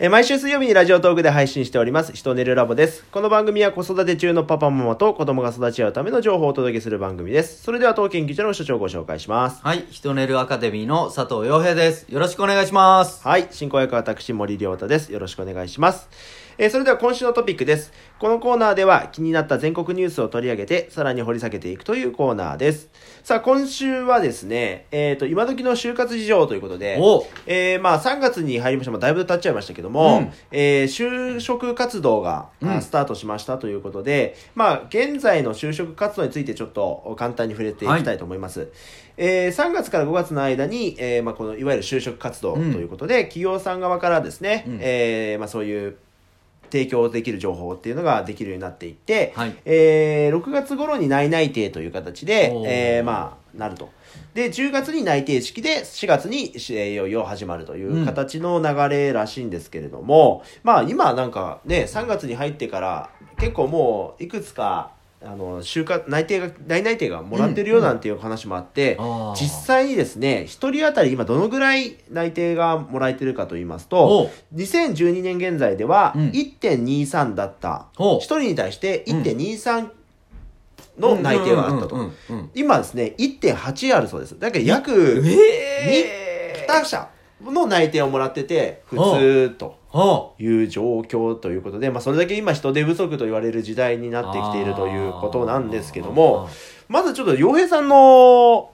えー毎週水曜日にラジオトークで配信しております、ひとねるラボです。この番組は子育て中のパパママと子供が育ち合うための情報をお届けする番組です。それでは当研究所の所長をご紹介します。はい、ヒトネルアカデミーの佐藤洋平です。よろしくお願いします。はい、進行役は私森良太です。よろしくお願いします。えーそれでは今週のトピックです。このコーナーでは気になった全国ニュースを取り上げて、さらに掘り下げていくというコーナーです。さあ、今週はですね、えっ、と、今時の就活事情ということで、おえーまあ3月に入りました、まあ、だいぶ経っちゃいましたけども、うん。えー就職活動が、あうん。スタートしましたということで、まあ現在の就職活動についてちょっと簡単に触れていきたいと思います。えー3月から5月の間に、えーまあ、このいわゆる就職活動ということで、企業さん側からですね、うん。えーまあ、そういう提供できる情報っていうのができるようになっていって、はいえー6月頃に内内定という形でえーまあ、なると。で、10月に内定式で、4月に、えーいよいよ始まるという形の流れらしいんですけれども、まあ今なんかね、3月に入ってから、結構もう、いくつか、あの、就活、内定が、内内定がもらってるよなんていう話もあって、あー。実際にですね、一人当たり今どのぐらい内定がもらえてるかと言いますおと、2012年現在ではうん。1.23だった、お一人に対して1.23の内定があったと。うんうんうんうん今ですね、1.8あるそうです。だから約え2社の内定をもらってて、普通とおいう状況ということで、まあそれだけ今人手不足と言われる時代になってきているということなんですけども、まずちょっと洋平さんの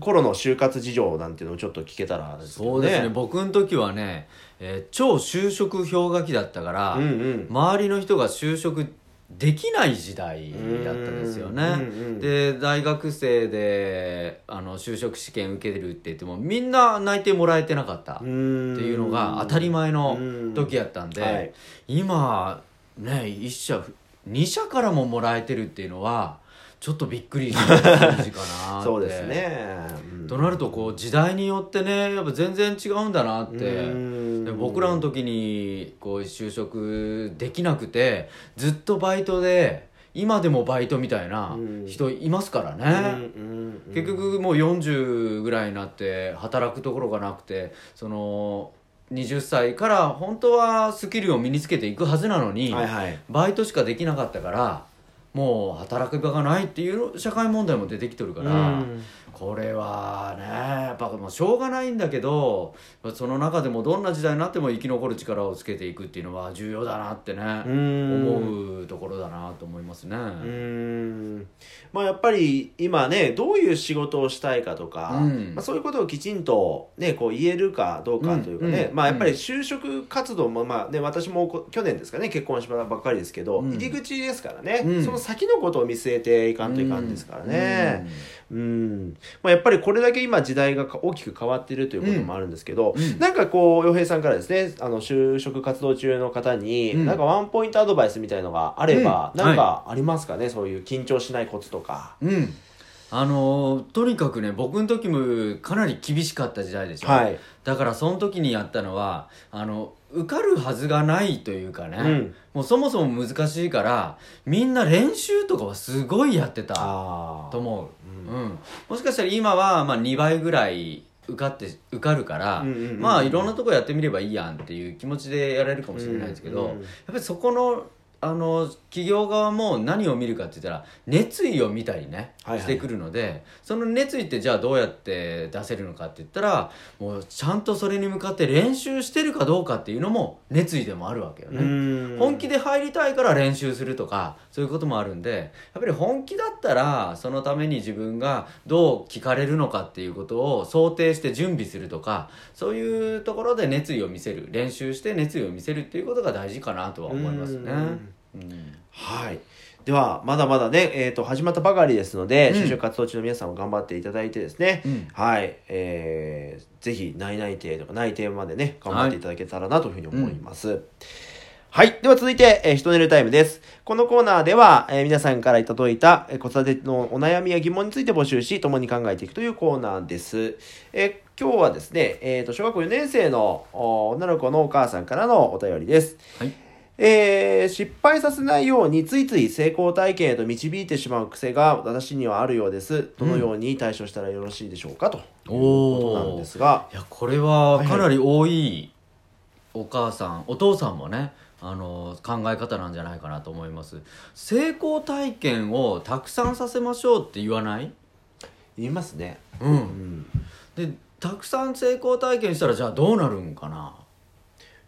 頃の就活事情なんていうのをちょっと聞けたらですけどそうですね。僕の時はね、えー超就職氷河期だったから、うんうん。周りの人が就職できない時代だったんですよね、うんうんうん。で大学生であの就職試験受けるって言ってもみんな内定もらえてなかったってっていうのが当たり前の時やったんで、はい。今ね1社2社からももらえてるっていうのはちょっとびっくりした感じかなって。そうですね。うん。となるとこう時代によってねやっぱ全然違うんだなって。僕らの時にこう就職できなくてずっとバイトで今でもバイトみたいな人いますからね、うんうんうん。結局もう40ぐらいになって働くところがなくてその20歳から本当はスキルを身につけていくはずなのに、はいはい。バイトしかできなかったからもう働く場がないっていう社会問題も出てきてるから、うん。これはねやっぱもうしょうがないんだけどその中でもどんな時代になっても生き残る力をつけていくっていうのは重要だなってね、うん思うところだなと思いますね。うーん。まあやっぱり今ねどういう仕事をしたいかとか、うん。まあ、そういうことをきちんと、ね、こう言えるかどうかというかね、まあやっぱり就職活動も、まあね、私もこ去年ですかね結婚したばっかりですけど、うん。入り口ですからね、うん。その先のことを見据えていかんといかんですからね。うん。まあ、やっぱりこれだけ今時代が大きく変わっているということもあるんですけど、うん。なんかこう洋平さんからですねあの就職活動中の方に、うん。なんかワンポイントアドバイスみたいのがあれば、うん。なんかありますかね、そういう緊張しないコツとか。うん、うんあのーとにかくね僕の時もかなり厳しかった時代でしょ、はい。だからその時にやったのはあの受かるはずがないというかね、うん。もうそもそも難しいからみんな練習とかはすごいやってたあと思う、ううん。もしかしたら今はまあ2倍ぐらい受かって受かるから、うんうんうんうん。まあいろんなとこやってみればいいやんっていう気持ちでやれるかもしれないですけど、うんうんうん。やっぱりそこのあの企業側も何を見るかって言ったら熱意を見たりね、はいはいしてくるのでその熱意ってじゃあどうやって出せるのかって言ったらもうちゃんとそれに向かって練習してるかどうかっていうのも熱意でもあるわけよね。うん本気で入りたいから練習するとかそういうこともあるんでやっぱり本気だったらそのために自分がどう聞かれるのかっていうことを想定して準備するとかそういうところで熱意を見せる練習して熱意を見せるっていうことが大事かなとは思いますね。うんはい。では、まだまだね、えっ、と、始まったばかりですので、うん就職活動中の皆さんも頑張っていただいてですね、うんはい、えー、ぜひ、内内定とか内定までね、頑張っていただけたらなというふうに思います。はい。では続いて、えー、ひとねるタイムです。このコーナーでは、えー皆さんからいただいた、えー子育てのお悩みや疑問について募集し、共に考えていくというコーナーです。えー今日はですね、えーと、小学校4年生のお女の子のお母さんからのお便りです。はいえー失敗させないようについつい成功体験へと導いてしまう癖が私にはあるようです。どのように対処したらよろしいでしょうかということなんですが、いやこれはかなり多いお母さんお父さんもねあの考え方なんじゃないかなと思います。成功体験をたくさんさせましょうって言わない？言いますね。ううんん。でたくさん成功体験したらじゃあどうなるんかな？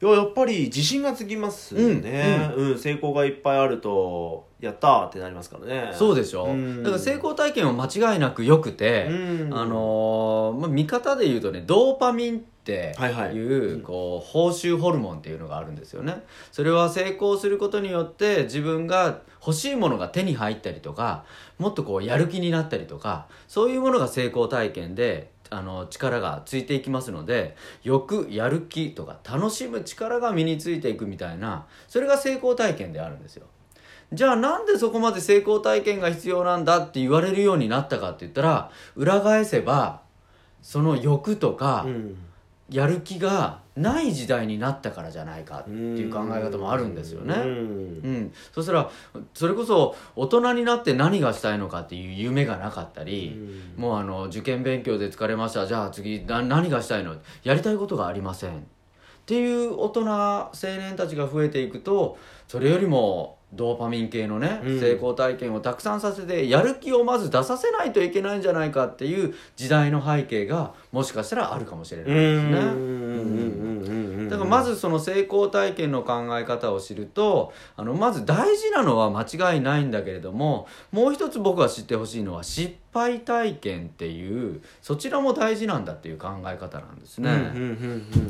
いややっぱり自信がつきますよね、うん成功がいっぱいあるとやったーってなりますからね。そうでしょ、うん。だから成功体験は間違いなく良くて、うん。あのーまあ、見方で言うとねドーパミンってはいはい。いうこう報酬ホルモンっていうのがあるんですよね。それは成功することによって自分が欲しいものが手に入ったりとかもっとこうやる気になったりとかそういうものが成功体験であの力がついていきますので欲やる気とか楽しむ力が身についていくみたいなそれが成功体験であるんですよ。じゃあなんでそこまで成功体験が必要なんだって言われるようになったかって言ったら裏返せばその欲とかうん。やる気がない時代になったからじゃないかっていう考え方もあるんですよね。うん。うん、そしたらそれこそ大人になって何がしたいのかっていう夢がなかったり、もうあの受験勉強で疲れました。じゃあ次な何がしたいの？やりたいことがありませんっていう大人青年たちが増えていくとそれよりもドーパミン系のね、うん成功体験をたくさんさせてやる気をまず出させないといけないんじゃないかっていう時代の背景がもしかしたらあるかもしれないですね。ねだからまずその成功体験の考え方を知るとあのまず大事なのは間違いないんだけれどももう一つ僕が知ってほしいのは失敗体験っていうそちらも大事なんだっていう考え方なんですね。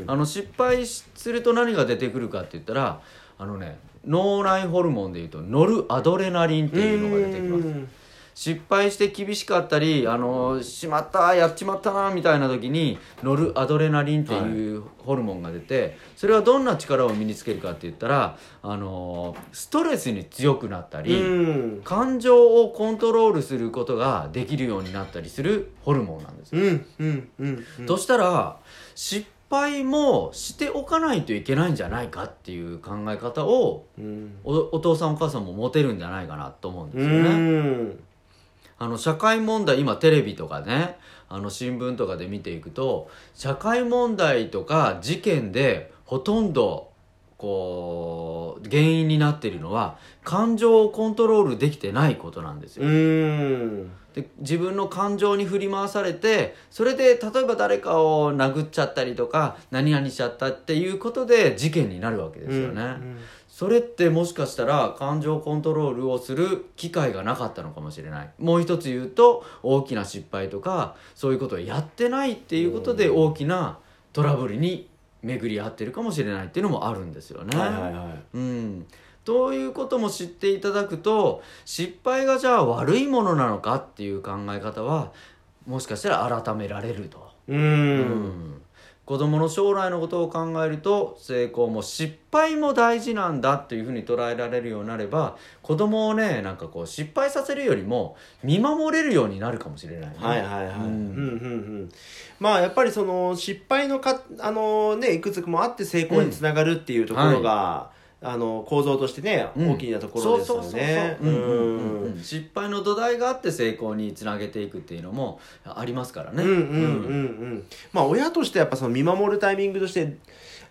あの失敗しすると何が出てくるかって言ったらあのね脳内ホルモンでいうとノルアドレナリンっていうのが出てきます。失敗して厳しかったりあのしまったやっちまったなみたいな時にノルアドレナリンっていうホルモンが出てそれはどんな力を身につけるかって言ったらあのストレスに強くなったり、うん感情をコントロールすることができるようになったりするホルモンなんですよ。うんうんうんうんとしたら失敗もしておかないといけないんじゃないかっていう考え方をうんおお父さんお母さんも持てるんじゃないかなと思うんでうすよね。んあの社会問題今テレビとかねあの新聞とかで見ていくと社会問題とか事件でほとんどこう原因になっているのは感情をコントロールできてないことなんですよ。うんで自分の感情に振り回されてそれで例えば誰かを殴っちゃったりとか何々しちゃったっていうことで事件になるわけですよね。うんそれってもしかしたら感情コントロールをする機会がなかったのかもしれない。もう一つ言うと大きな失敗とかそういうことをやってないっていうことで大きなトラブルに巡り合ってるかもしれないっていうのもあるんですよね。はいはいはい。うん。ということも知っていただくと失敗がじゃあ悪いものなのかっていう考え方はもしかしたら改められると。ううんん子供の将来のことを考えると成功も失敗も大事なんだっていうふうに捉えられるようになれば子供をねなんかこう失敗させるよりも見守れるようになるかもしれないね。はいはいはい、うん。うんうんうん。まあやっぱりその失敗のかあのねいくつもあって成功につながるっていうところが、あの構造としてね、うん。大きなところですよね。そうそうそうそう。うん。うんうんううん。ん失敗の土台があって成功につなげていくっていうのもありますからね。うんうんうんうん。まあ親としてやっぱその見守るタイミングとして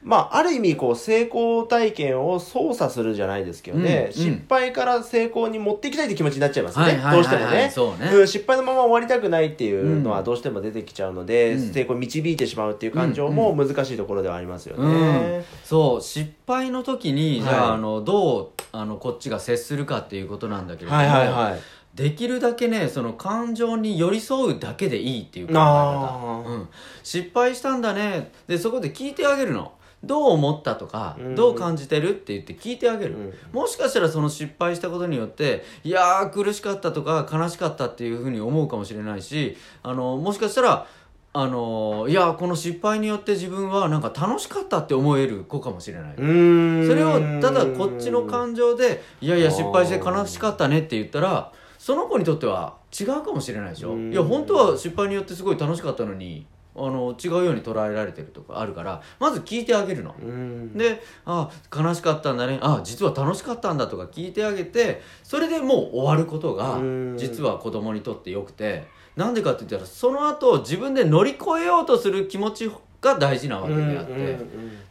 まあある意味こう成功体験を操作するじゃないですけどね、うんうん。失敗から成功に持っていきたいって気持ちになっちゃいますね、はいはいはいはい。どうしてもね。そうね。うん、失敗のまま終わりたくないっていうのはどうしても出てきちゃうので、うん。成功に導いてしまうっていう感情も難しいところではありますようん。ね。そう失敗の時に、じゃはい。ああのどうあのこっちが接するかっていうことなんだけれども、はいはいはい。できるだけねその感情に寄り添うだけでいいっていう考えあ方、ー。うん、失敗したんだね。でそこで聞いてあげるのどう思ったとか、うん。どう感じてるって言って聞いてあげる、うん。もしかしたらその失敗したことによっていやー苦しかったとか悲しかったっていうふうに思うかもしれないしあのもしかしたらあのいやーこの失敗によって自分はなんか楽しかったって思える子かもしれない、それをただこっちの感情で「いやいや失敗して悲しかったね」って言ったらその子にとっては違うかもしれないでしょ。うん。いや本当は失敗によってすごい楽しかったのにあの違うように捉えられてるとかあるからまず聞いてあげるの。うん。で「あ悲しかったんだね。あ実は楽しかったんだ」とか聞いてあげてそれでもう終わることがうん。実は子供にとってよくてなんでかって言ったらその後自分で乗り越えようとする気持ちが大事なわけであって、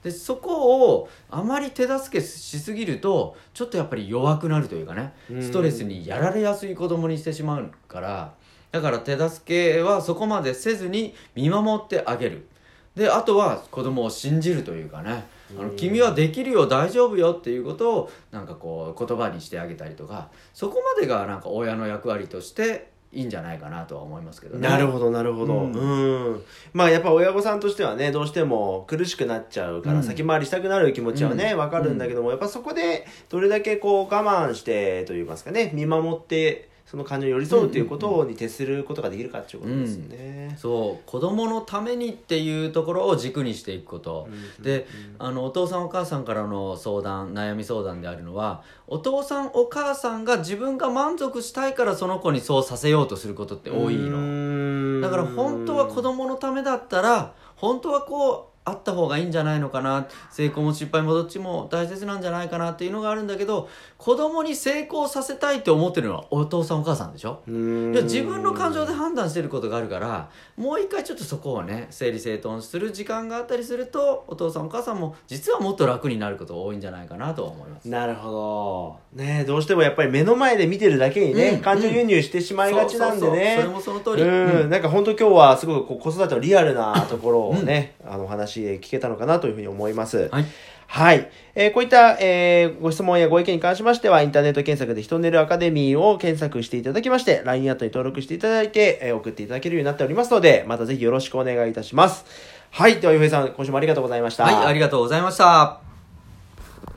でそこをあまり手助けしすぎるとちょっとやっぱり弱くなるというかねうん。ストレスにやられやすい子供にしてしまうからだから手助けはそこまでせずに見守ってあげる。であとは子供を信じるというかね。あの君はできるよ大丈夫よっていうことをなんかこう言葉にしてあげたりとかそこまでがなんか親の役割としていいんじゃないかなとは思いますけどね。なるほどなるほど。ううん。んまあやっぱ親御さんとしてはねどうしても苦しくなっちゃうからうん。先回りしたくなる気持ちはねわ、かるんだけどもやっぱそこでどれだけこう我慢してといいますかね見守ってその感情に寄り添うということに徹することができるかっていうことですね。そう。子供のためにっていうところを軸にしていくこと、うんであのお父さんお母さんからの相談悩み相談であるのはお父さんお母さんが自分が満足したいからその子にそうさせようとすることって多いの。のだから本当は子供のためだったら本当はこうあった方がいいんじゃないのかな。成功も失敗もどっちも大切なんじゃないかなっていうのがあるんだけど子供に成功させたいって思ってるのはお父さんお母さんでしょ？で自分の感情で判断してることがあるからもう一回ちょっとそこをね整理整頓する時間があったりするとお父さんお母さんも実はもっと楽になることが多いんじゃないかなとは思います。なるほど。ねどうしてもやっぱり目の前で見てるだけにね、うん。感情輸入してしまいがちなんでね。それもその通り、うん、うん。なんか本当今日はすごく子育てのリアルなところをね、あのお話聞けたのかなというふうに思います。はいはい。えーこういった、えーご質問やご意見に関しましては、インターネット検索で人寝るアカデミーを検索していただきまして、LINE アットに登録していただいて、えー送っていただけるようになっておりますので、またぜひよろしくお願いいたします。はい。では、ゆうへいさん、今週もありがとうございました。はい、ありがとうございました。